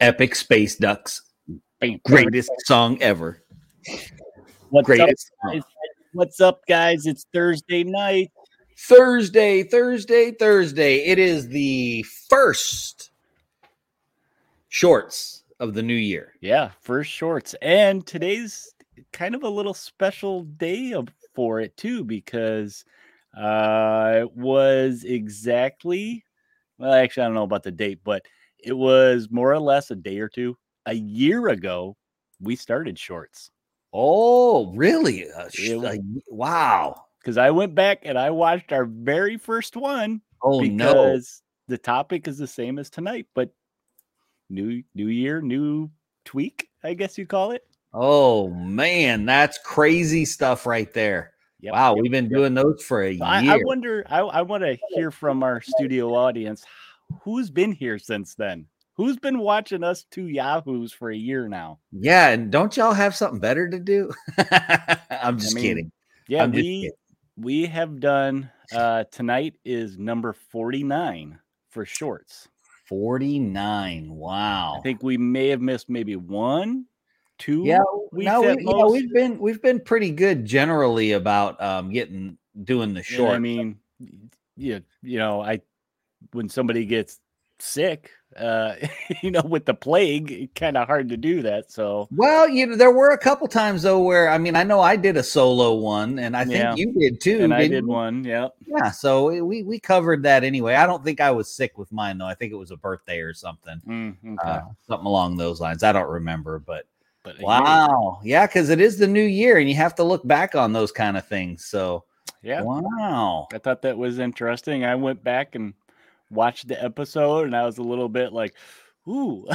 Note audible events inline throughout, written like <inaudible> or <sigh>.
Epic Space Ducks. Greatest song ever. What's Greatest up, song. guys? What's up, guys? It's Thursday night. Thursday, Thursday, Thursday. It is the first shorts of the new year. Yeah, first shorts. And today's kind of a little special day for it too, because uh it was exactly well, actually, I don't know about the date, but it was more or less a day or two, a year ago, we started shorts. Oh, really? It- wow. Because I went back and I watched our very first one Oh no. because the topic is the same as tonight, but new new year, new tweak, I guess you call it. Oh man, that's crazy stuff right there. Yep, wow, yep, we've been yep. doing those for a So I, year. I wonder. I, I want to hear from our studio audience who's been here since then. Who's been watching us two yahoos for a year now? yeah, and don't y'all have something better to do? <laughs> I'm just mean, kidding. Yeah, I'm we kidding. we have done. Uh, <laughs> tonight is number forty nine for shorts. 49. Wow. I think we may have missed maybe one, two. yeah, weeks no, we, at you know, most. we've been we've been pretty good generally about um getting doing the short. I mean, yeah, you know, I when somebody gets sick, uh, <laughs> you know, with the plague, kind of hard to do that. So well, you know, there were a couple times though where I mean, I know I did a solo one, and I think Yeah. you did too. and I didn't you? one. Yep. Yeah, so we we covered that anyway. I don't think I was sick with mine though. I think it was a birthday or something, Mm, okay. uh, something along those lines. I don't remember, but but a year- wow, yeah, because it is the new year, and you have to look back on those kind of things. So yeah. wow, I thought that was interesting. I went back and watched the episode, and I was a little bit like, "Ooh."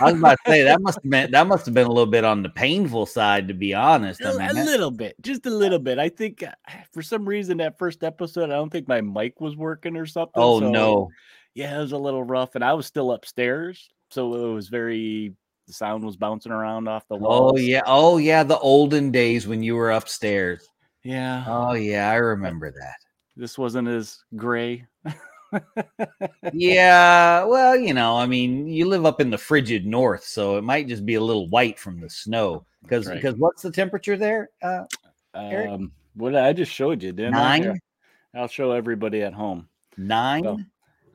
I was about to say that must <laughs> have been that must have been a little bit on the painful side, to be honest. I a, mean, a little bit, just a little bit. I think uh, for some reason that first episode, I don't think my mic was working or something. oh so- no, yeah, it was a little rough, and I was still upstairs, so it was very the sound was bouncing around off the walls. oh yeah, oh yeah, the olden days when you were upstairs. yeah. Oh yeah, I remember that. This wasn't as gray. <laughs> <laughs> yeah, well, you know, I mean, you live up in the frigid north, so it might just be a little white from the snow. Because right. because what's the temperature there? Uh? Um, what I just showed you, didn't I? Nine, I'll show everybody at home. nine. So-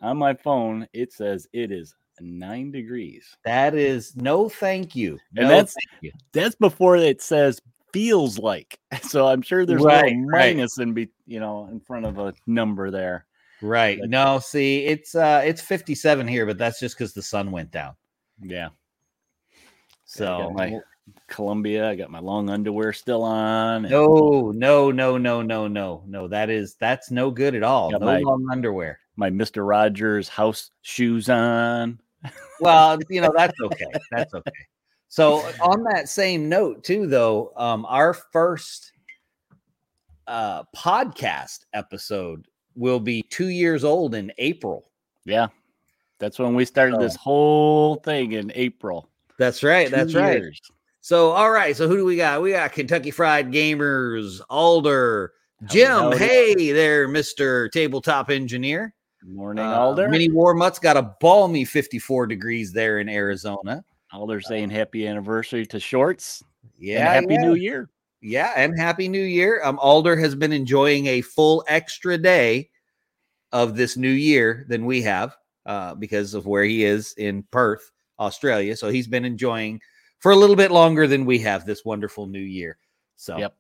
On my phone, it says it is nine degrees. That is no, thank you. And that's- you. That's before it says feels like. <laughs> So I'm sure there's Right, right. minus in be you know in front of a number there. Right. but- No, see, it's uh, it's fifty seven here, but that's just because the sun went down. Yeah. So my Columbia. I got my long underwear still on. and no, no, no, no, no, no, no. That is that's no good at all. Got No my- long underwear. My Mister Rogers house shoes on. <laughs> Well, you know, that's okay. That's okay. So on that same note, too, though, um, our first uh podcast episode will be two years old in April. Yeah. That's when we started this whole thing in April. That's right. Two That's right. So all right. So who do we got? We got Kentucky Fried Gamers, Alder, Jim. Hey there, Mr. Tabletop Engineer. Good morning, Uh, Alder. Mini Warmutt's got a balmy 54 degrees there in Arizona. Alder saying happy anniversary to Shorts. Yeah. happy yeah. new year. Yeah, and happy new year. Um, Alder has been enjoying a full extra day of this new year than we have, uh, because of where he is in Perth, Australia. So he's been enjoying for a little bit longer than we have this wonderful new year. So Yep.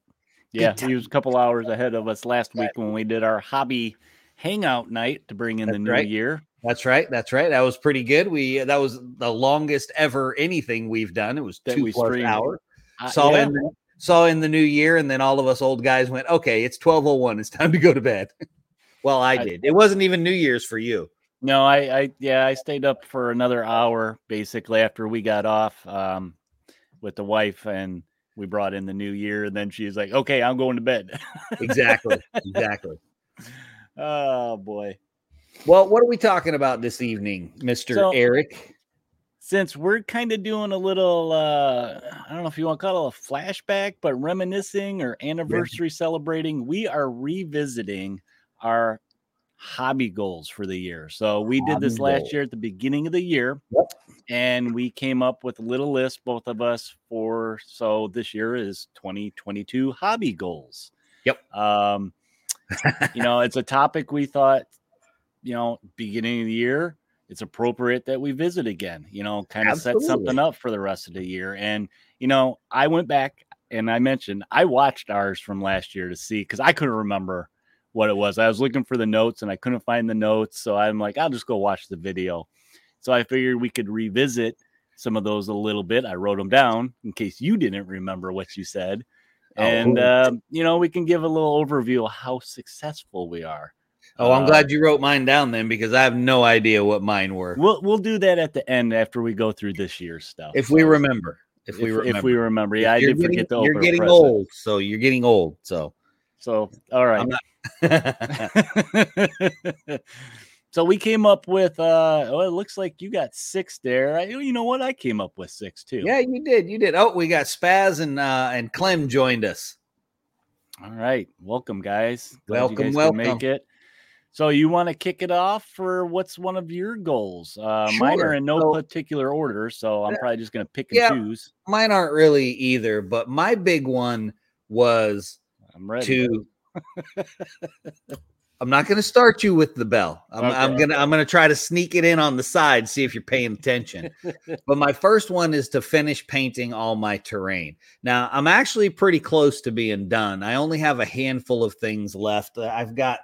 Yeah, he was a couple hours ahead of us last week when we did our hobby hangout night to bring in the new right. year. that's right. That's right. That was pretty good. We that was the longest ever anything we've done. It was That two plus hours. Uh, Saw yeah. in saw in the new year, and then all of us old guys went, "Okay, it's twelve oh one. It's time to go to bed." <laughs> well, I I- did. It wasn't even New Year's for you. No, I, I, yeah, I stayed up for another hour basically after we got off um, with the wife, and we brought in the new year. And then she's like, "Okay, I'm going to bed." <laughs> Exactly. exactly. <laughs> oh boy! Well, what are we talking about this evening, Mister So- Eric? Since we're kind of doing a little, uh, I don't know if you want to call it a flashback, but reminiscing or anniversary celebrating, we are revisiting our hobby goals for the year. So we did Hobby this last year at the beginning of the year. Yep. And we came up with a little list, both of us, for so this year is 2022 hobby goals. Yep. Um, you know, it's a topic we thought, you know, beginning of the year, it's appropriate that we visit again, you know, kind of set something up for the rest of the year. And, you know, I went back and I mentioned I watched ours from last year to see because I couldn't remember what it was. I was looking for the notes and I couldn't find the notes. So I'm like, I'll just go watch the video. So I figured we could revisit some of those a little bit. I wrote them down in case you didn't remember what you said. Oh. And, um, you know, we can give a little overview of how successful we are. Oh, I'm Uh, glad you wrote mine down then because I have no idea what mine were. We'll we'll do that at the end after we go through this year's stuff. if we remember, if, if, we remember, if we remember, yeah, I did getting- forget to You're open getting present. old, so you're getting old. So, So all right. Not- <laughs> so we came up with uh oh, it looks like you got six there. I, you know what? I came up with six too. yeah, you did, you did. Oh, we got Spaz and uh and Clem joined us. All right. Welcome, guys. Glad you Welcome, guys could welcome. Make it. So you want to kick it off for what's one of your goals? Uh, Mine are in no So- particular order, so I'm probably just going to pick and Yeah. choose. Mine aren't really either, but my big one was I'm ready. to I'm not going to start you with the bell. I'm, I'm gonna I'm gonna try to sneak it in on the side, see if you're paying attention. <laughs> but my first one is to finish painting all my terrain. Now I'm actually pretty close to being done. I only have a handful of things left. I've got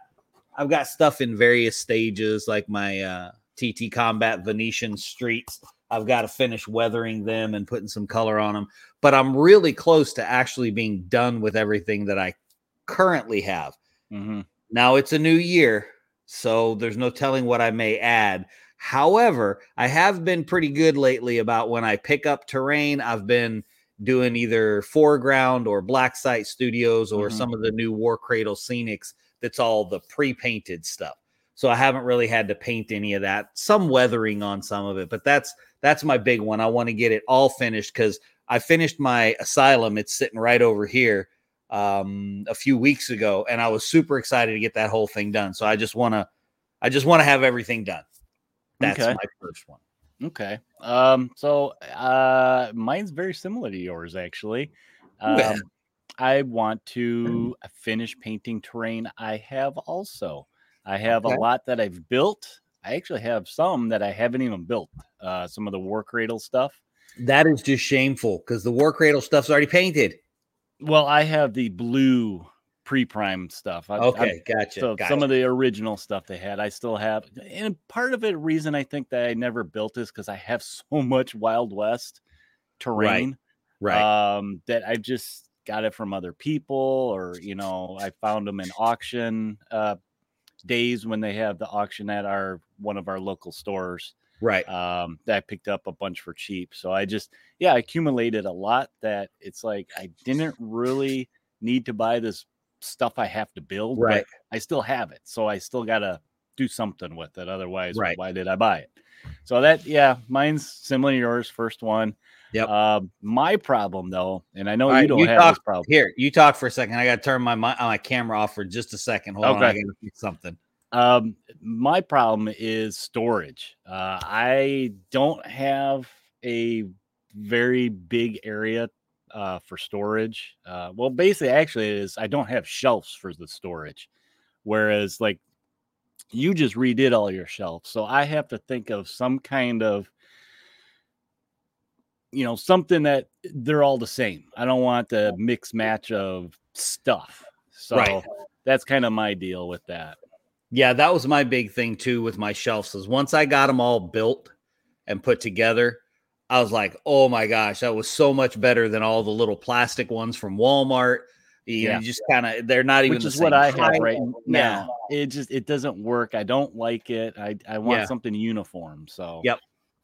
I've got stuff in various stages, like my uh, TT Combat Venetian streets. I've got to finish weathering them and putting some color on them. But I'm really close to actually being done with everything that I currently have. hmm Now it's a new year, so there's no telling what I may add. However, I have been pretty good lately about when I pick up terrain. I've been doing either 4Ground or black site studios or Mhm. some of the new War Cradle scenics that's all the pre-painted stuff. So I haven't really had to paint any of that. Some weathering on some of it, but that's that's my big one. I want to get it all finished because I finished my asylum. It's sitting right over here um a few weeks ago and I was super excited to get that whole thing done. So I just want to I just want to have everything done. That's Okay. my first one. Okay. Um, so uh mine's very similar to yours actually. Um I want to finish painting terrain I have also. I have Okay. a lot that I've built. I actually have some that I haven't even built. Uh some of the war cradle stuff. That is just shameful because the War Cradle stuff's already painted. Well, I have the blue pre-prime stuff. I, Okay, gotcha. So gotcha. some of the original stuff they had, I still have. And part of it, reason I think that I never built is because I have <laughs> so much Wild West terrain right. um, that I just got it from other people, or you know, I found them in auction uh, days when they have the auction at our one of our local stores. right. Um, that I picked up a bunch for cheap. So I just, yeah, I accumulated a lot that it's like I didn't really need to buy this stuff I have to build, but Right. I still have it. So I still got to do something with it. Otherwise, Right. why did I buy it? So that, yeah, mine's similar to yours. First one. Yep. Uh, my problem though, and I know you don't you have talk- this problem. Here, you talk for a second. I got to turn my my camera off for just a second. Hold on, I Okay. got to fix something. Um, my problem is storage. Uh, I don't have a very big area uh, for storage. Uh, well, basically, actually, it is I don't have shelves for the storage, whereas like you just redid all your shelves, so I have to think of some kind of you know something that they're all the same. I don't want the mix match of stuff. So Right. that's kind of my deal with that. Yeah, that was my big thing too with my shelves. Is once I got them all built and put together, I was like, "Oh my gosh, that was so much better than all the little plastic ones from Walmart." You, know, Yeah. you just kind of they're not even which the is what I have right Yeah. now. It just it doesn't work. I don't like it. I I want Yeah. something uniform. So Yep.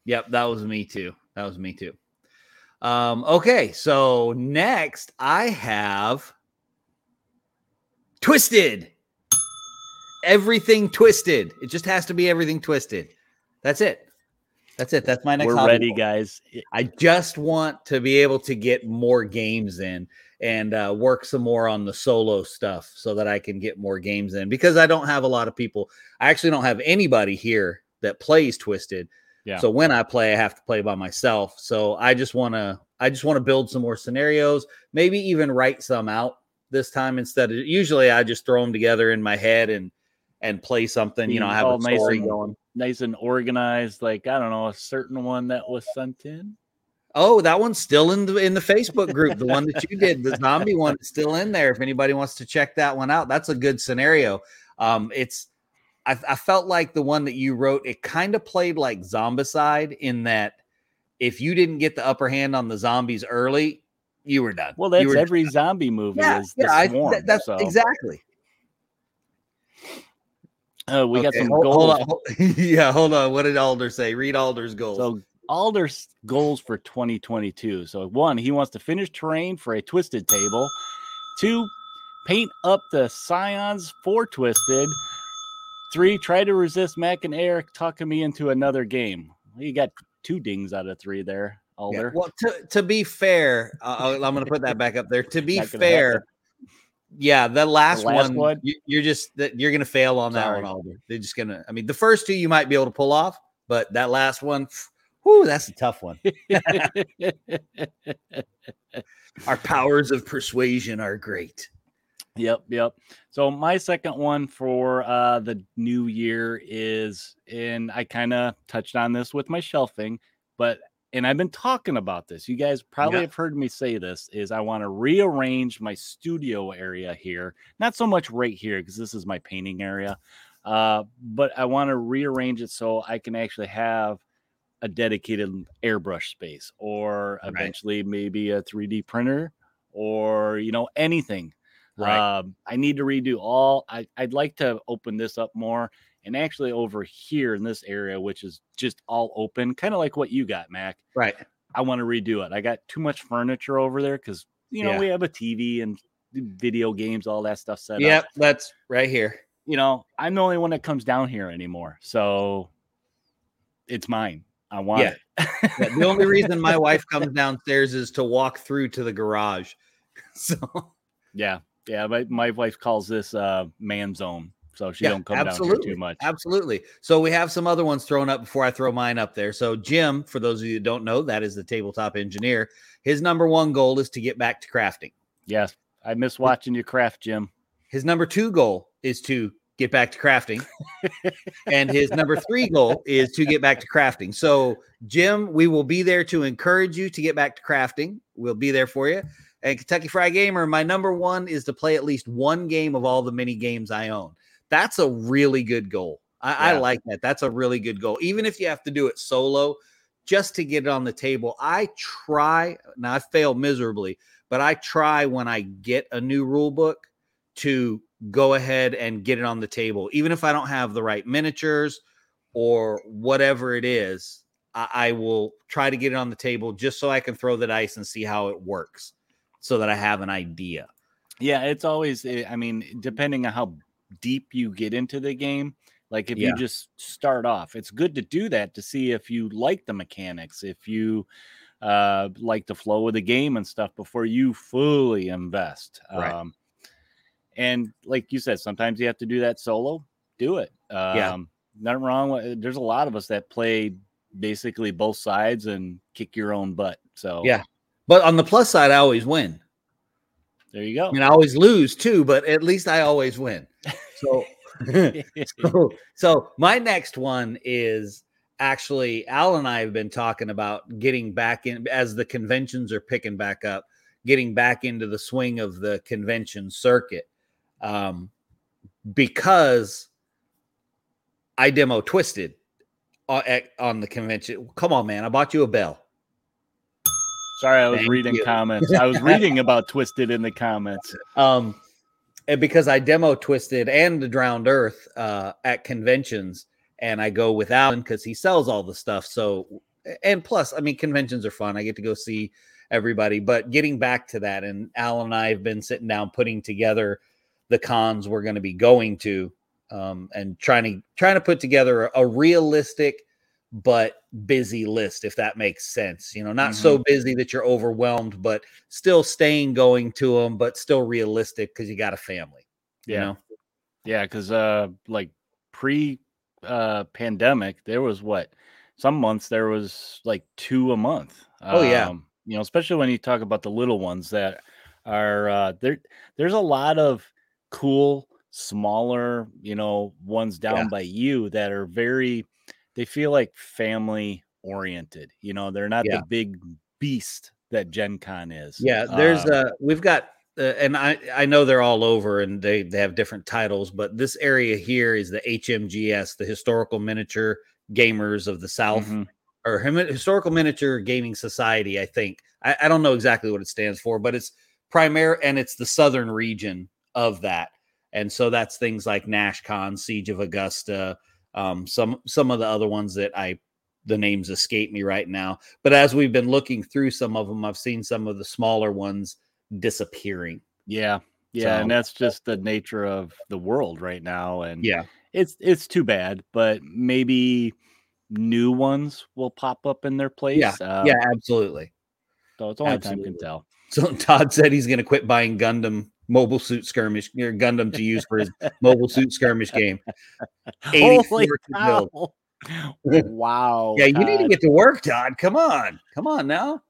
Yep, that was me too. That was me too. Um, okay, so next I have Twisted. Everything twisted. It just has to be everything twisted. That's it. That's it. That's my next. We're ready, goal. guys. I just want to be able to get more games in and uh, work some more on the solo stuff so that I can get more games in because I don't have a lot of people. I actually don't have anybody here that plays Twisted. Yeah. So when I play, I have to play by myself. So I just want to, I just want to build some more scenarios, maybe even write some out this time instead of usually I just throw them together in my head and and play something. You know, I have All a nice story and- going. Nice and organized. Like I don't know, a certain one that was sent in. Oh, that one's still in the in the Facebook group. The one that you did, the <laughs> zombie one, is still in there. If anybody wants to check that one out, that's a good scenario. Um, it's I, I felt like the one that you wrote, it kind of played like Zombicide in that if you didn't get the upper hand on the zombies early, you were done. Well, that's were every zombie movie yeah, is the yeah, I- that- that's so. exactly. Uh, we got some hold, goals. hold on. hold- <laughs> yeah, hold on. What did Alder say? Read Alder's goals. So Alder's goals for 2022. So one, he wants to finish terrain for a twisted table. Two, paint up the scions for twisted. Three, try to resist Mac and Eric talking me into another game. You got two dings out of three there, Yeah, Alder. Well, to, to be fair, uh, I'm going to put that back up there. To be fair, happen. yeah, the last, last one, one? You, you're just you're going to fail on that one, Alder. They're just going to. I mean, the first two you might be able to pull off, but that last one, whoo, that's a tough one. <laughs> <laughs> Our powers of persuasion are great. Yep, yep. So my second one for uh the new year is and I kind of touched on this with my shelving, but and I've been talking about this. You guys probably Yeah. have heard me say this is I want to rearrange my studio area here. Not so much right here because this is my painting area. Uh but I want to rearrange it so I can actually have a dedicated airbrush space or Right. eventually maybe a 3D printer or you know anything Right. um, I need to redo all. I, I'd like to open this up more. And actually, over here in this area, which is just all open, kind of like what you got, Mac, right. I want to redo it. I got too much furniture over there because, you know, Yeah. we have a TV and video games, all that stuff set Yep, up. that's right here. You know, I'm the only one that comes down here anymore. So it's mine. I want Yeah. it. Yeah, the only reason my wife comes <laughs> downstairs is to walk through to the garage. <laughs> So yeah. Yeah. My, my wife calls this uh, man zone. So she Yeah, don't come down here too much. Absolutely. So we have some other ones thrown up before I throw mine up there. So Jim, for those of you that don't know, that is the tabletop engineer. His number one goal is to get back to crafting. Yes. I miss watching you craft, Jim. His number two goal is to get back to crafting. and his number three goal is to get back to crafting. So, Jim, we will be there to encourage you to get back to crafting. We'll be there for you. And Kentucky Fried Gamer, my number one is to play at least one game of all the mini games I own. That's a really good goal. I, I like that. That's a really good goal. Even if you have to do it solo, just to get it on the table. I try, now I fail miserably, but I try when I get a new rule book to go ahead and get it on the table, even if I don't have the right miniatures or whatever it is. I, I will try to get it on the table just so I can throw the dice and see how it works, so that I have an idea. Yeah, it's always. eh, I mean, depending on how deep you get into the game, like if Yeah. you just start off, it's good to do that to see if you like the mechanics, if you uh, like the flow of the game and stuff before you fully invest. Right. Um, and like you said, sometimes you have to do that solo. Do it. Um, Yeah. Nothing wrong. With, there's a lot of us that play basically both sides and kick your own butt. So Yeah. But on the plus side, I always win. there you go. I mean, I always lose too, but at least I always win. So, <laughs> <laughs> so, so my next one is actually Al and I have been talking about getting back in as the conventions are picking back up, getting back into the swing of the convention circuit. Um, because I demo twisted on, at- on the convention. Come on, man! I bought you a bell. Sorry, I was Thank reading you. comments. I was reading about Twisted in the comments. um and because i demo twisted and the drowned earth uh at conventions and i go with alan because he sells all the stuff so and plus i mean conventions are fun i get to go see everybody but getting back to that and alan and i have been sitting down putting together the cons we're going to be going to um and trying to trying to put together a, a realistic but busy list, if that makes sense. You know, not so busy that you're overwhelmed, but still staying going to them, but still realistic because you got a family. You Yeah. know, Yeah, because uh, like pre uh pandemic, there was what some months there was like two a month. Oh, yeah. Um, you know, especially when you talk about the little ones that are uh there. There's a lot of cool, smaller, you know, ones down Yeah. by you that are very. They feel like family oriented. You know, they're not Yeah. the big beast that Gen Con is. Yeah, there's Um, uh we've got uh, and I I know they're all over and they they have different titles, but this area here is the HMGS, the Historical Miniature Gamers of the South mhm. or Historical Miniature Gaming Society, I think. I, I don't know exactly what it stands for, but it's primary and it's the southern region of that. And so that's things like NashCon, Siege of Augusta, um, some some of the other ones that I the names escape me right now. But as we've been looking through some of them, I've seen some of the smaller ones disappearing. Yeah. Yeah, and that's just the nature of the world right now. And Yeah. it's it's too bad, but maybe new ones will pop up in their place. Yeah, uh, yeah, absolutely. So it's only time can tell. So <laughs> Todd said he's going to quit buying Gundam mobile suit skirmish or Gundam to use for his mobile suit skirmish game. <laughs> 84 Holy cow. wow. <laughs> Yeah, you need to get to work, Todd. Come on. Come on now.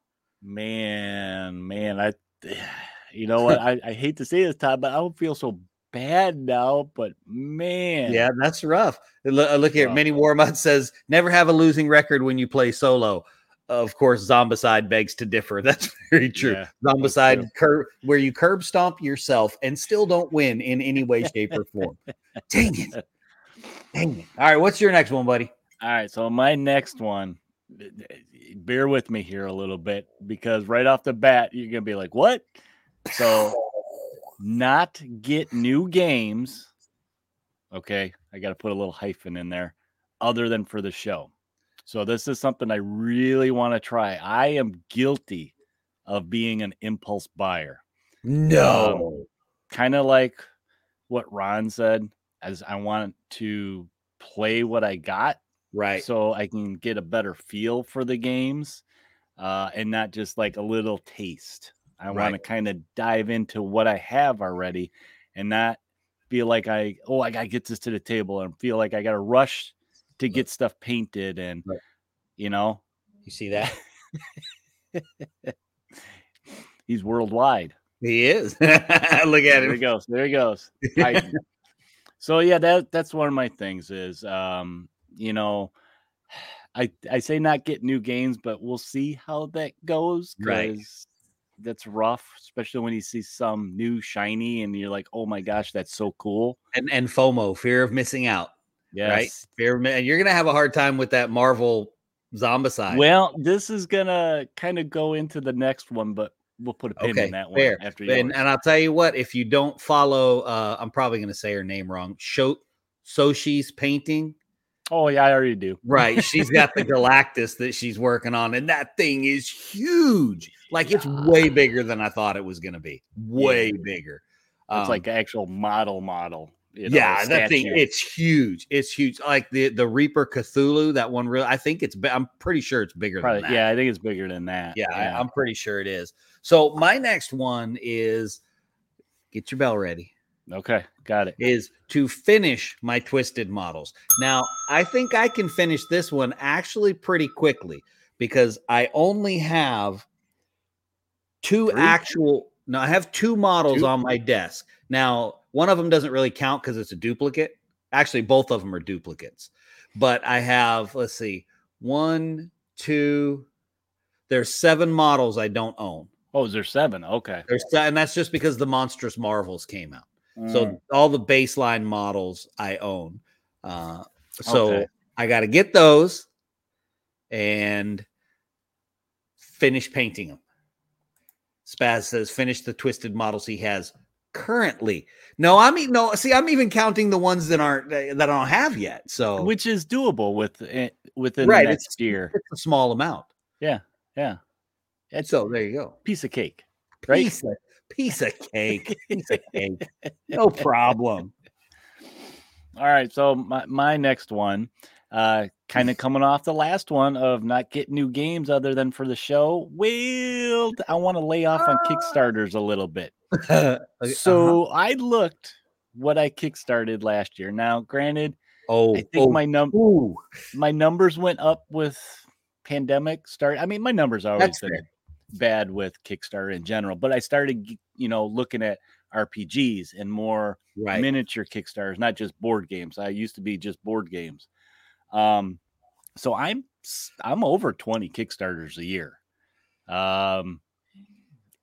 man, man. I <sighs> you know what? I, I hate to say this, Todd, but I don't feel so bad now. But man, Yeah, that's rough. Look, uh, look here. Mini Warmut says never have a losing record when you play solo. Of course, Zombicide begs to differ. <laughs> That's very true. Yeah, Zombicide true. curb where you curb stomp yourself and still don't win in any way, shape, or form. <laughs> Dang it. Dang it. All right, what's your next one, buddy? All right, so my next one, bear with me here a little bit because right off the bat, you're gonna be like, "What?" So, not get new games. Okay, I got to put a little hyphen in there, other than for the show. So this is something I really want to try. I am guilty of being an impulse buyer No. kind of like what Ron said, as I want to play what I got right. so I can get a better feel for the games uh, and not just like a little taste. I want to kind of dive into what I have already and not feel like I, oh, I got to get this to the table and feel like I got to rush to get stuff painted and, Right. you know, You see that? <laughs> he's worldwide. he is. <laughs> Look at there he goes. There he goes. <laughs> so yeah, that that's one of my things is um, you know, <sighs> I I say not get new games, but we'll see how that goes Right. because that's rough, especially when you see some new shiny and you're like, oh my gosh, that's so cool. And and FOMO, fear of missing out. Yes. Right. Fear of, mi- you're gonna have a hard time with that Marvel Zombicide. Well, this is gonna kind of go into the next one, but we'll put a pin Okay, in that fair. one after and, yours. and I'll tell you what, if you don't follow, uh, I'm probably gonna say her name wrong. Sho Soshi's painting. oh yeah, I already do. Right. She's got the <laughs> Galactus that she's working on, and that thing is huge. Like it's way bigger than I thought it was gonna be. Way bigger. It's Um, like actual model model. You know, yeah, that thing it's huge. It's huge. Like the the Reaper Cthulhu, that one real I think it's I'm pretty sure it's bigger Probably, than that. yeah, I think it's bigger than that. Yeah, I, I'm pretty sure it is. So my next one is get your bell ready. okay, got it. Is to finish my twisted models. Now, I think I can finish this one actually pretty quickly because I only have two Three? actual no, I have two models Two? on my desk. Now, one of them doesn't really count because it's a duplicate. Actually, both of them are duplicates. But I have, let's see, one, two, there's seven models I don't own. Oh, is there seven? Okay. There's and that's just because the monstrous marvels came out. So Mm, all the baseline models I own. Uh, so Okay. I got to get those and finish painting them. Spaz says finish the twisted models he has currently. No, I mean no. See, I'm even counting the ones that aren't that I don't have yet. So which is doable with it within Right, the it's- next year. it's a small amount. Yeah, yeah. it's So there you go. piece of cake. Right? Piece of piece of cake. Piece of cake. <laughs> No problem. All right. So my my next one, uh, kind of <laughs> coming off the last one of not getting new games other than for the show. Well, I want to lay off on Kickstarters a little bit. <laughs> Uh-huh. So I looked what I kickstarted last year. Now, granted, oh, I think oh, my num my numbers went up with pandemic start. I mean, my numbers always That's been fair. bad with Kickstarter in general, but I started, you know, looking at RPGs and more right. miniature Kickstarters, not just board games. I used to be just board games. Um, so I'm I'm over 20 Kickstarters a year. Um,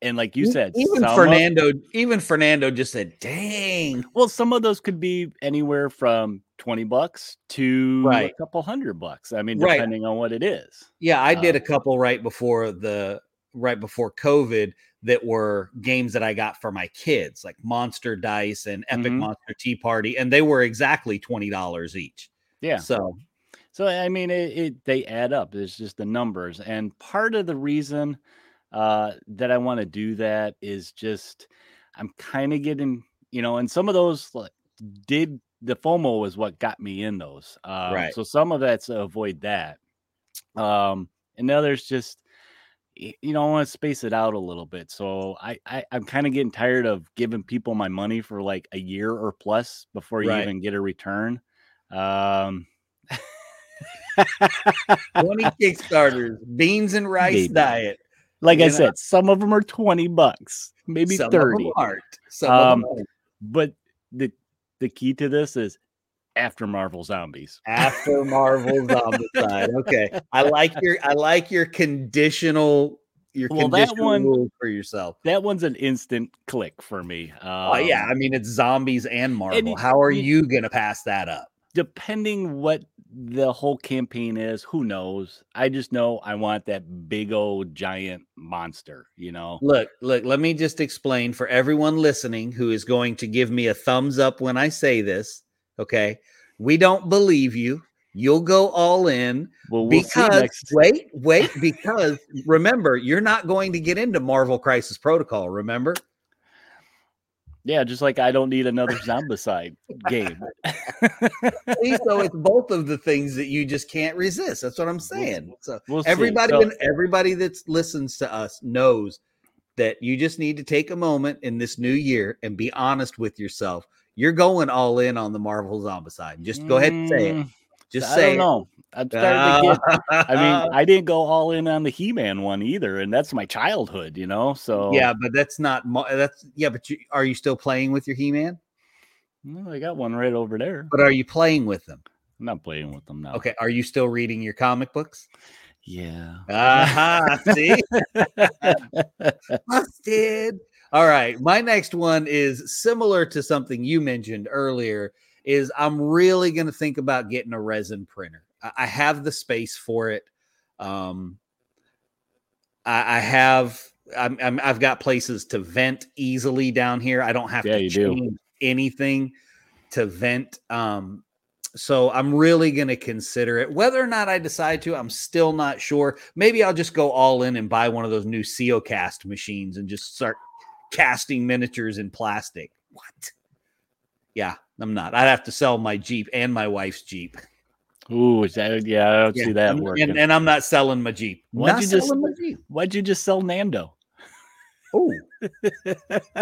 and like you said, even some of- Fernando, even Fernando just said, "Dang, well, some of those could be anywhere from 20 bucks to Right. a couple hundred bucks. I mean, Right. depending on what it is. Yeah, I did Uh, a couple right before the right before COVID that were games that I got for my kids, like Monster Dice and Epic Mhm. Monster Tea Party, and they were exactly twenty dollars each. Yeah. So So I mean, it, it they add up. It's just the numbers, and part of the reason uh, that I want to do that is just I'm kind of getting, you know, and some of those like, did the FOMO is what got me in those. Um, Right. So some of that's to avoid that, um, and others just. You know, I want to space it out a little bit. So I, I I'm kind of getting tired of giving people my money for like a year or plus before you Right. even get a return. Um, <laughs> twenty <laughs> Kickstarters, beans and rice Maybe. diet. like I know? said, some of them are 20 bucks, maybe Some of 'em 30. aren't. Some Um, of them aren't. But the the key to this is after Marvel Zombies. after Marvel <laughs> Zombies. Okay, I like your I like your conditional your Well, that conditional one- rule for yourself. That one's an instant click for me. Oh yeah, Um, I mean it's zombies and Marvel. it- How are you- you gonna pass that up? Depending what the whole campaign is, who knows? I just know I want that big old giant monster, you know. Look, look, let me just explain for everyone listening who is going to give me a thumbs up when I say this. Okay. We don't believe you. You'll go all in Well, we'll because <laughs> wait, wait, because remember, you're not going to get into Marvel Crisis Protocol. Remember? Yeah, just like I don't need another Zombicide game. <laughs> See, so it's both of the things that you just can't resist. That's what I'm saying. So We'll everybody So- everybody that listens to us knows that you just need to take a moment in this new year and be honest with yourself. You're going all in on the Marvel Zombicide. Just go ahead and say it. Mm, Just I say don't know. I'm starting to get. I mean, <laughs> I didn't go all in on the He-Man one either, and that's my childhood, you know. So yeah, but that's not that's yeah. But you, are you still playing with your He-Man? Well, I got one right over there. But are you playing with them? I'm not playing with them now. Okay. Are you still reading your comic books? Yeah. Aha! See, <laughs> busted. All right. My next one is similar to something you mentioned earlier. Is I'm really going to think about getting a resin printer. I, I have the space for it. Um, I, I have. I'm, I'm. I've got places to vent easily down here. I don't have Yeah, to you do. change anything to vent. Um, so I'm really going to consider it. Whether or not I decide to, I'm still not sure. Maybe I'll just go all in and buy one of those new CeoCast machines and just start casting miniatures in plastic. What? Yeah, I'm not. I'd have to sell my Jeep and my wife's Jeep. Ooh, is that yeah? I don't see that and, working. and, and I'm not selling my Jeep. Why'd not you just- selling my Jeep. Why'd you just sell Nando? Oh, <laughs>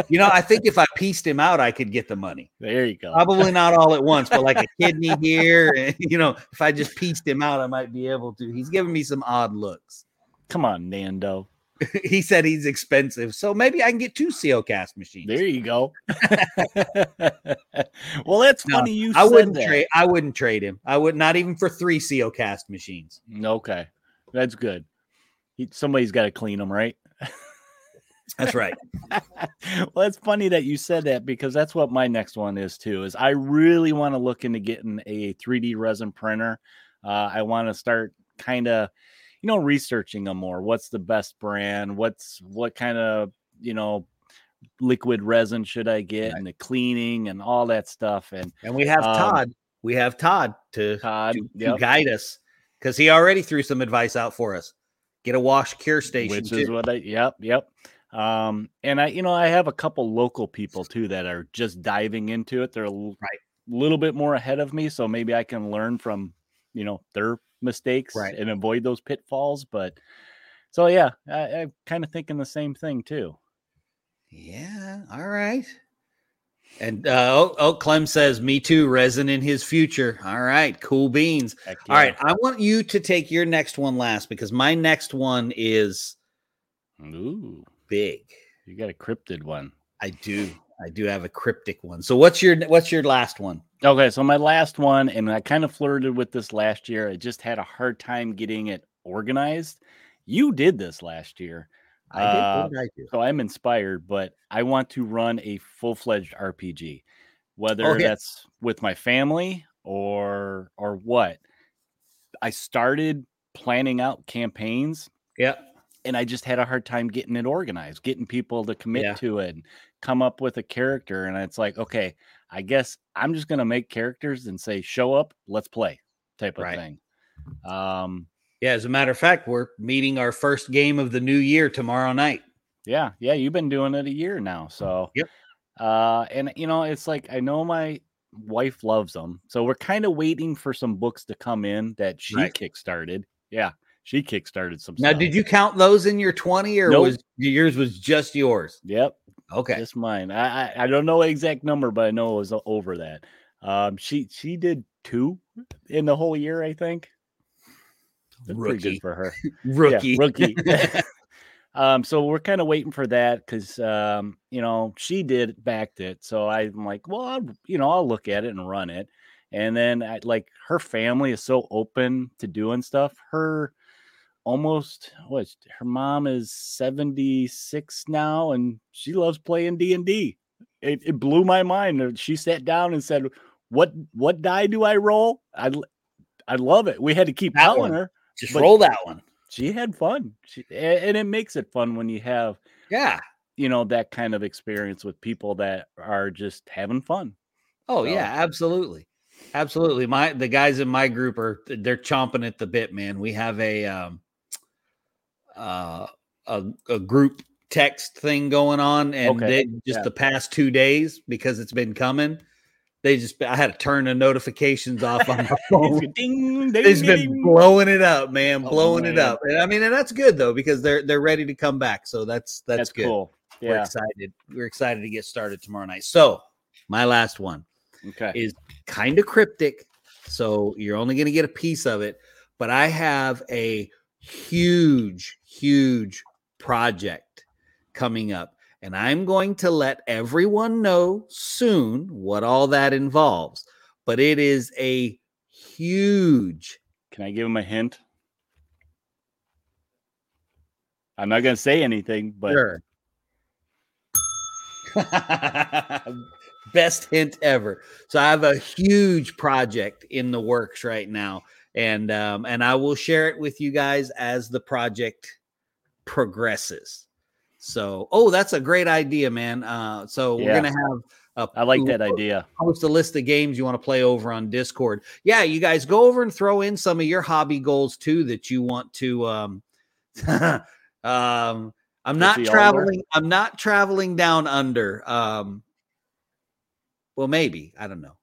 you know, I think if I pieced him out, I could get the money. There you go. Probably not all at once, but like a kidney <laughs> here. And, <laughs> you know, if I just pieced him out, I might be able to. He's giving me some odd looks. Come on, Nando. <laughs> he said he's expensive, so maybe I can get two CeoCast machines. There you go. <laughs> <laughs> well, that's No, funny you I said wouldn't trade. I wouldn't trade him. I would not even for three CeoCast machines. Okay, that's good. He, somebody's got to clean them, right? That's right. well, it's funny that you said that because that's what my next one is too. Is I really want to look into getting a 3D resin printer. Uh, I want to start kind of, you know, researching them more. What's the best brand? What's what kind of you know liquid resin should I get, Right. and the cleaning and all that stuff. And And we have Um, Todd. We have Todd to, Todd, to, to yep, guide us because he already threw some advice out for us. Get a wash cure station. which is what I yep yep. Um, and I you know I have a couple local people too that are just diving into it. They're a l- Right. little bit more ahead of me, so maybe I can learn from you know their mistakes Right. and avoid those pitfalls. But so yeah, I, I'm kind of thinking the same thing too. Yeah. All right. And uh, oh, oh, Clem says, "Me too." Resin in his future. All right. Cool beans. Heck All right. I want you to take your next one last because my next one is Ooh, big. you got a cryptid one. I do. I do have a cryptic one. So what's your what's your last one? Okay, so my last one, and I kind of flirted with this last year. I just had a hard time getting it organized. You did this last year. I did. Uh, did I do? So I'm inspired, but I want to run a full fledged RPG, whether Oh, yeah. that's with my family or or what. I started planning out campaigns Yeah. and I just had a hard time getting it organized, getting people to commit Yeah. to it and come up with a character. And it's like, okay, I guess I'm just gonna make characters and say, show up, let's play type of Right. thing. Um Yeah. As a matter of fact, we're meeting our first game of the new year tomorrow night. Yeah, yeah, you've been doing it a year now. So Yep. Uh and you know, it's like I know my wife loves them. So we're kind of waiting for some books to come in that she Right. kickstarted. Yeah, she kickstarted some Now, stuff. did you count those in your twenty, or Nope. was yours was just yours? Yep, Okay. just mine. I, I I don't know the exact number, but I know it was over that. Um she she did two in the whole year, I think. That's pretty good for her. Rookie. <laughs> Yeah, rookie. <laughs> <laughs> um, so we're kind of waiting for that because um, you know, she did backed it. So I'm like, well, I'll, you know, I'll look at it and run it. And then I like her family is so open to doing stuff. Her almost what her mom is 76 now and she loves playing D&D. It, it blew my mind. She sat down and said, "What what die do I roll?" I I love it. We had to keep That telling one. her Just roll that one. she had fun she, and it makes it fun when you have Yeah. you know that kind of experience with people that are just having fun Oh So- yeah, absolutely. Absolutely. My the guys in my group are they're chomping at the bit, man. We have a um uh a, a group text thing going on and Okay, they just yeah. the past 2 days because it's been coming. They just I had to turn the notifications off on my <laughs> phone. ding, ding, It's been blowing it up, man, Oh, blowing it up. And I mean, and that's good though because they're they're ready to come back. So that's that's, that's good. cool We're yeah excited. We're excited to get started tomorrow night. So, my last one okay is kind of cryptic. So, you're only going to get a piece of it, but I have a huge huge project coming up and I'm going to let everyone know soon what all that involves. But it is a huge can i give him a hint i'm not gonna say anything but Sure. <laughs> Best hint ever. So I have a huge project in the works right now, and um, and I will share it with you guys as the project progresses. So, oh, that's a great idea, man. Uh, so we're gonna have. A, i like that idea Post a list of games you want to play over on Discord. Yeah, you guys go over and throw in some of your hobby goals too that you want to. Um, <laughs> um, I'm not traveling. I'm not traveling down under. Um, well, maybe I don't know.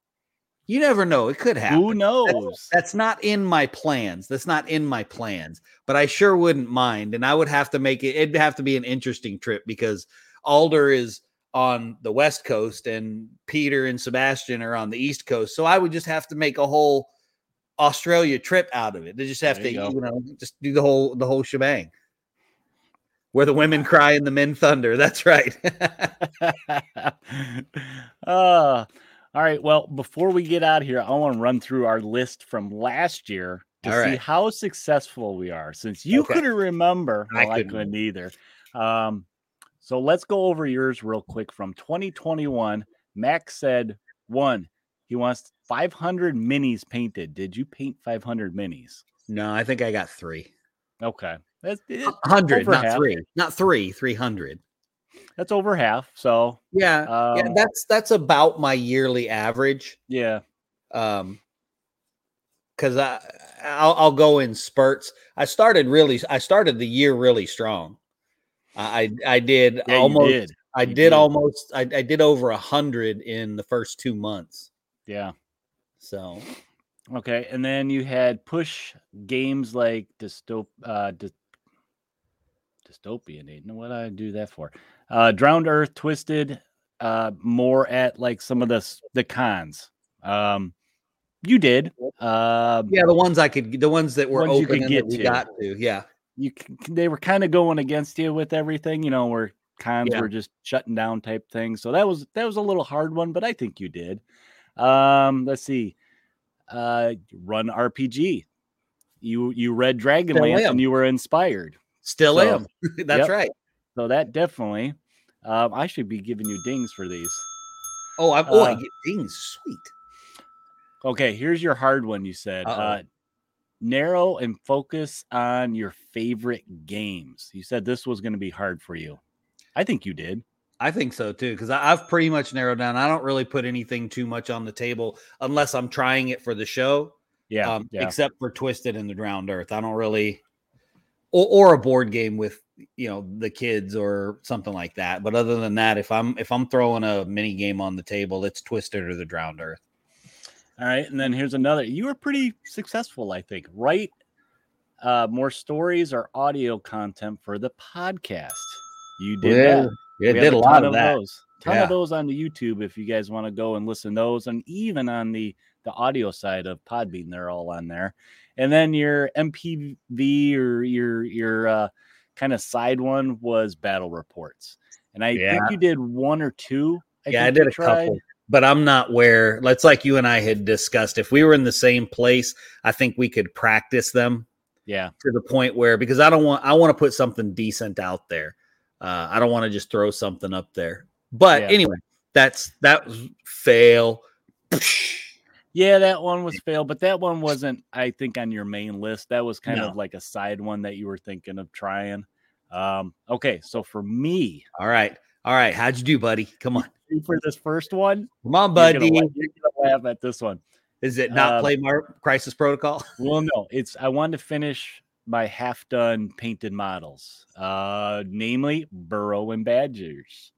You never know. It could happen. who knows That's not in my plans. That's not in my plans. But I sure wouldn't mind, and I would have to make it. It'd have to be an interesting trip because Alder is on the west coast and Peter and Sebastian are on the east coast. So I would just have to make a whole Australia trip out of it. They just have to, go. you know, just do the whole the whole shebang. Where the women cry and the men thunder. That's right. uh, <laughs> <laughs> all right. Well, before we get out of here, I want to run through our list from last year to All see right. how successful we are. Since you Okay. couldn't remember, I well, I couldn't. couldn't either. Um, so let's go over yours real quick from 2021. Max said one, he wants 500 minis painted. Did you paint 500 minis? no, I think I got three. Okay, that's it, Hundred, not half. three. Not three, three hundred. That's over half. So Yeah. yeah, um, that's that's about my yearly average. yeah, um because i I'll, I'll go in spurts i started really i started the year really strong i i did yeah, almost did. i you did, did. almost I, I did over a hundred in the first two months Yeah. so Okay, and then you had push games like Dystop uh Dy- Dystopia, Nathan. What did I do that for? Uh Drowned Earth, Twisted, uh more at like some of the the cons. Um you did. Um Yeah, the ones I could, the ones that were Ones you could get we to. got to. Yeah, you they were kind of going against you with everything, you know, where cons Yeah. were just shutting down type thing. So that was that was a little hard one, but I think you did. Um, let's see. Uh run RPG. You you read Dragonlance and you were inspired. still So, am. <laughs> That's yep. right. So that definitely um I should be giving you dings for these. Oh, oh, I Uh, get dings. Sweet. Okay, here's your hard one you said. Uh narrow and focus on your favorite games. You said this was going to be hard for you. I think you did. I think so too, because I've pretty much narrowed down. I don't really put anything too much on the table unless I'm trying it for the show. Yeah. um, yeah. except for Twisted and the Drowned Earth. I don't really, or, or a board game with you know the kids or something like that. But other than that, if I'm if I'm throwing a mini game on the table, it's Twisted or the Drowned Earth. All right, and then here's another. You were pretty successful, I think. Write uh, more stories or audio content for the podcast. You did that. Yeah, We did have a lot ton of that. Those. Ton Yeah. of those on the YouTube if you guys want to go and listen to those, and even on the the audio side of Podbean, they're all on there. And then your MPV or your your uh, kind of side one was battle reports, and I Yeah. think you did one or two. I yeah, I did a tried. couple, but I'm not where. Let's like you and I had discussed. If we were in the same place, I think we could practice them Yeah, to the point where because I don't want I want to put something decent out there. Uh, I don't want to just throw something up there. But Yeah. anyway, that's that was fail. <laughs> Yeah, that one was failed, but that one wasn't, I think, on your main list. That was kind No. of like a side one that you were thinking of trying. Um, okay, so for me, All right, all right. How'd you do, buddy? Come on, <laughs> for this first one, come on, you're buddy. gonna, you're gonna laugh at this one. Is it not Uh, play Mar- Crisis Protocol? <laughs> Well, no, it's I wanted to finish my half done painted models, uh, namely Burrow and Badgers.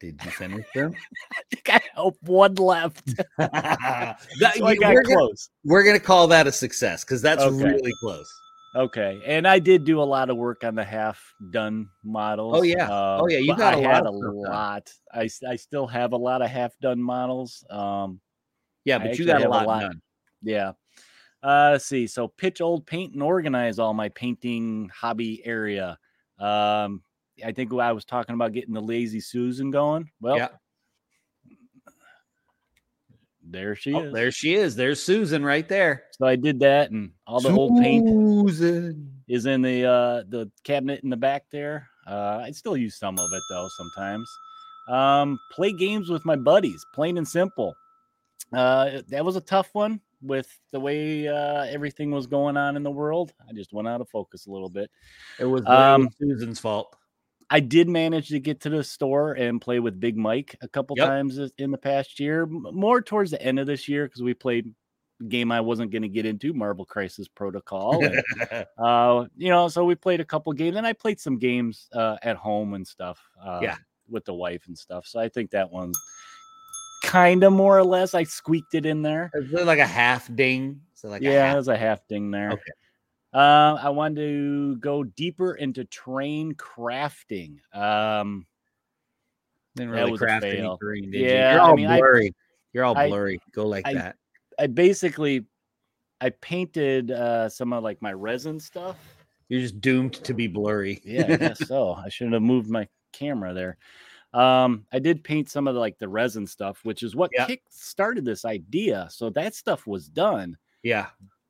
Did you finish them? <laughs> I think I have one left. <laughs> <laughs> That- so I you- got we're, gonna, close. we're gonna call that a success because that's Okay. really close. Okay, and I did do a lot of work on the half done models. Oh yeah. uh, Oh, yeah, you but got I a had lot a of stuff done. lot. I s- I still have a lot of half done models. Um, Yeah, I but you got a have a lot, lot. done. yeah. Uh, let's see. So pitch old paint and organize all my painting hobby area. Um, I think I was talking about getting the lazy Susan going. Well, Yeah. there she Oh, is. there she is. There's Susan right there. So I did that, and all the old paint is in the uh the cabinet in the back there. Uh I still use some of it though sometimes. Um play games with my buddies, plain and simple. Uh that was a tough one with the way uh everything was going on in the world. I just went out of focus a little bit. It was, Um, was Susan's fault. I did manage to get to the store and play with Big Mike a couple Yep. times in the past year, more towards the end of this year because we played a game I wasn't going to get into, Marvel Crisis Protocol. and <laughs> uh you know so we played a couple games and i played some games uh at home and stuff uh Yeah. with the wife and stuff so i think that one's kind of more or less i squeaked it in there Is it like a half ding? So like a yeah half- there's a half ding there Okay. Uh i wanted to go deeper into terrain crafting um didn't that really craft any fail. green, did Yeah, you? You're I all mean, I- blurry. You're all I- blurry. Go like I- that. i basically i painted uh some of like my resin stuff You're just doomed to be blurry. Yeah, I guess <laughs> so. I shouldn't have moved my camera there. Um, I did paint some of the, like the resin stuff, which is what Yeah. kick started this idea. So that stuff was done, yeah.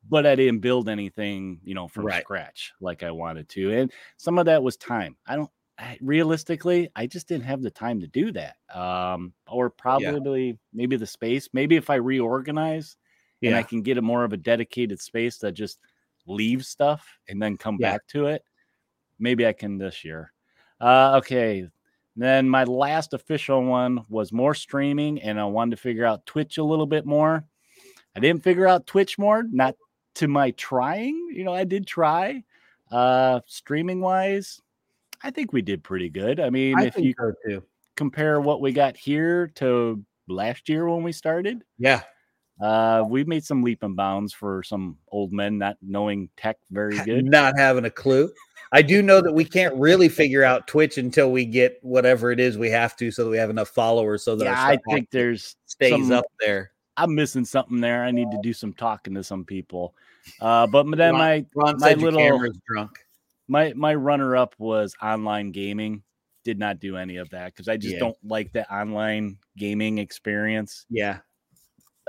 But I didn't build anything, you know, from Right. scratch like I wanted to. And some of that was time. I don't I, realistically, I just didn't have the time to do that. Um, or probably maybe the space. Maybe if I reorganize and I can get a more of a dedicated space that just leaves stuff and then come Yeah. back to it. Maybe I can this year. Uh, okay. Then my last official one was more streaming, and I wanted to figure out Twitch a little bit more. I didn't figure out Twitch more, not to my trying. You know, I did try. Uh, streaming wise, I think we did pretty good. I mean, I if you so compare what we got here to last year when we started, Yeah. Uh, we've made some leap and bounds for some old men not knowing tech very good. Not having a clue. I do know that we can't really figure out Twitch until we get whatever it is we have to, so that we have enough followers, so that yeah, I think there's stays some- up there. I'm missing something there. I need to do some talking to some people. Uh, but then Ron- my Ron my little- drunk. my my runner up was online gaming. Did not do any of that because I just Yeah. don't like the online gaming experience. Yeah.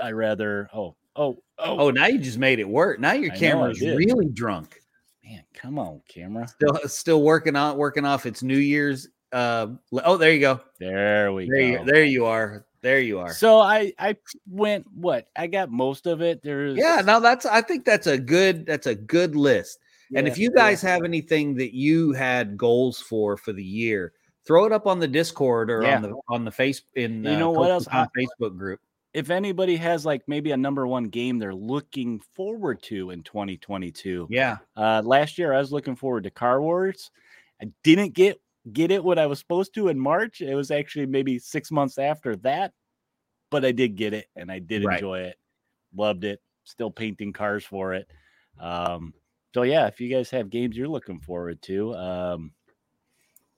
I rather oh oh oh Oh, now you just made it work. Now your I know, I camera's really drunk. man, come on, camera. Still, still working on working off its New Year's. Uh, oh, there you go. There we There, you, go. there you are. There you are. So I I went what I got most of it. There's yeah, Now that's. I think that's a good. That's a good list. and if yeah, you yeah. guys have anything that you had goals for for the year, throw it up on the Discord or Yeah. on the on the face in You uh, know what else? I- Facebook group. if anybody has like maybe a number one game they're looking forward to in 2022. Yeah, Uh, last year I was looking forward to Car Wars. I didn't get get it what I was supposed to in March. It was actually maybe six months after that, but I did get it and I did Right. enjoy it. Loved it. Still painting cars for it. Um, so yeah, if you guys have games you're looking forward to, um,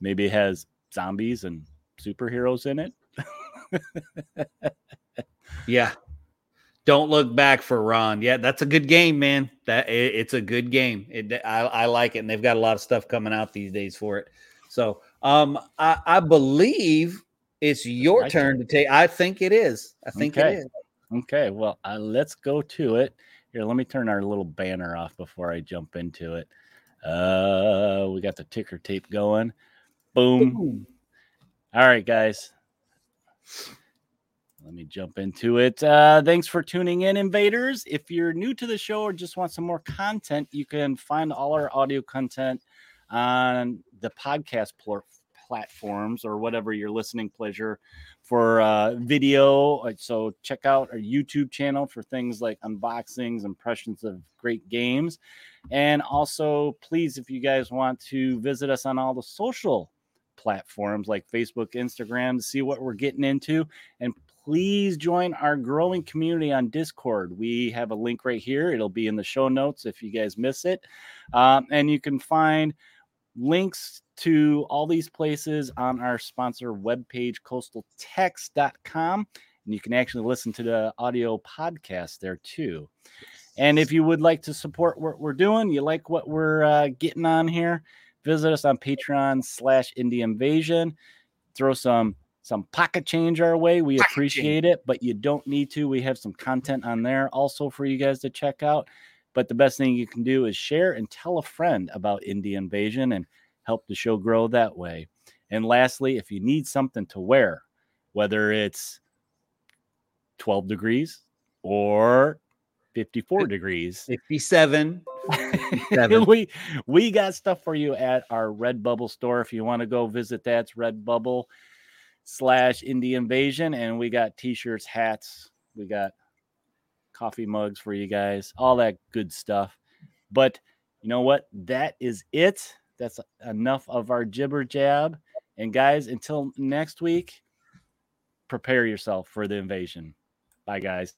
maybe it has zombies and superheroes in it. <laughs> yeah. Don't look back for Ron. Yeah, that's a good game, man. That it, it's a good game. It, I, I like it, and they've got a lot of stuff coming out these days for it. So, um, I, I believe it's your turn to take. I think it is. I think Okay. it is. Okay, well, uh, let's go to it. Here, let me turn our little banner off before I jump into it. Uh, we got the ticker tape going. Boom. Boom. All right, guys. Let me jump into it. Uh, thanks for tuning in, invaders. If you're new to the show or just want some more content, you can find all our audio content on the podcast pl- platforms or whatever your listening pleasure for uh, video. Uh, So check out our YouTube channel for things like unboxings, impressions of great games. And also, please, if you guys want to visit us on all the social platforms like Facebook, Instagram to see what we're getting into. And please join our growing community on Discord. We have a link right here. It'll be in the show notes if you guys miss it. Um, and you can find links to all these places on our sponsor webpage, coastaltex.com. And you can actually listen to the audio podcast there too. And if you would like to support what we're doing, you like what we're uh, getting on here, visit us on Patreon slash Indie Invasion. Throw some some pocket change our way. We appreciate it, but you don't need to. We have some content on there also for you guys to check out. But the best thing you can do is share and tell a friend about Indie Invasion and help the show grow that way. And lastly, if you need something to wear, whether it's 12 degrees or 54 degrees, 57. <laughs> 57. we we got stuff for you at our Redbubble store. If you want to go visit that, it's Redbubble slash Indie Invasion, and we got t-shirts, hats, we got coffee mugs for you guys, all that good stuff. But you know what? That is it. That's enough of our jibber jab. And guys, until next week, prepare yourself for the invasion. Bye, guys.